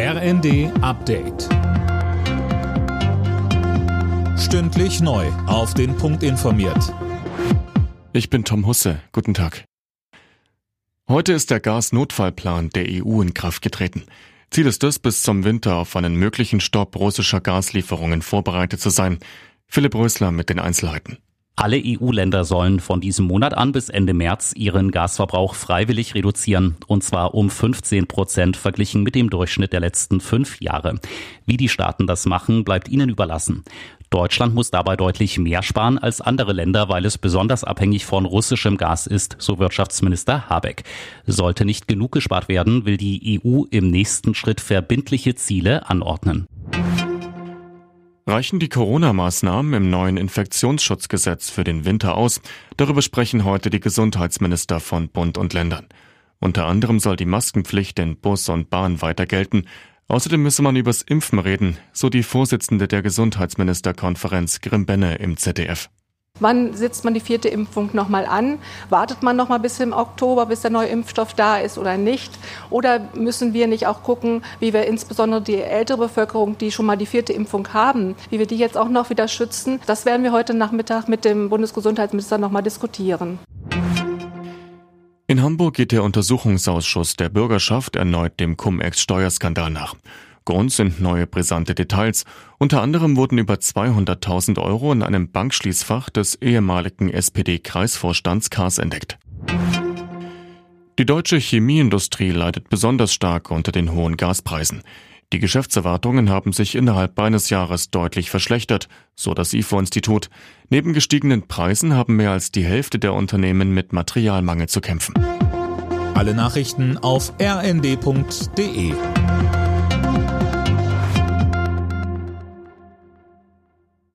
RND Update. Stündlich neu. Auf den Punkt informiert. Ich bin Tom Husse. Guten Tag. Heute ist der Gasnotfallplan der EU in Kraft getreten. Ziel ist es, bis zum Winter auf einen möglichen Stopp russischer Gaslieferungen vorbereitet zu sein. Philipp Rösler mit den Einzelheiten. Alle EU-Länder sollen von diesem Monat an bis Ende März ihren Gasverbrauch freiwillig reduzieren, und zwar um 15 Prozent verglichen mit dem Durchschnitt der letzten fünf Jahre. Wie die Staaten das machen, bleibt ihnen überlassen. Deutschland muss dabei deutlich mehr sparen als andere Länder, weil es besonders abhängig von russischem Gas ist, so Wirtschaftsminister Habeck. Sollte nicht genug gespart werden, will die EU im nächsten Schritt verbindliche Ziele anordnen. Reichen die Corona-Maßnahmen im neuen Infektionsschutzgesetz für den Winter aus? Darüber sprechen heute die Gesundheitsminister von Bund und Ländern. Unter anderem soll die Maskenpflicht in Bus und Bahn weiter gelten. Außerdem müsse man übers Impfen reden, so die Vorsitzende der Gesundheitsministerkonferenz Grimbenne im ZDF. Wann setzt man die vierte Impfung nochmal an? Wartet man nochmal bis im Oktober, bis der neue Impfstoff da ist oder nicht? Oder müssen wir nicht auch gucken, wie wir insbesondere die ältere Bevölkerung, die schon mal die vierte Impfung haben, wie wir die jetzt auch noch wieder schützen? Das werden wir heute Nachmittag mit dem Bundesgesundheitsminister nochmal diskutieren. In Hamburg geht der Untersuchungsausschuss der Bürgerschaft erneut dem Cum-Ex-Steuerskandal nach. Grund sind neue brisante Details. Unter anderem wurden über 200.000 Euro in einem Bankschließfach des ehemaligen SPD-Kreisvorstands Kars entdeckt. Die deutsche Chemieindustrie leidet besonders stark unter den hohen Gaspreisen. Die Geschäftserwartungen haben sich innerhalb eines Jahres deutlich verschlechtert, so das IFO-Institut. Neben gestiegenen Preisen haben mehr als die Hälfte der Unternehmen mit Materialmangel zu kämpfen. Alle Nachrichten auf rnd.de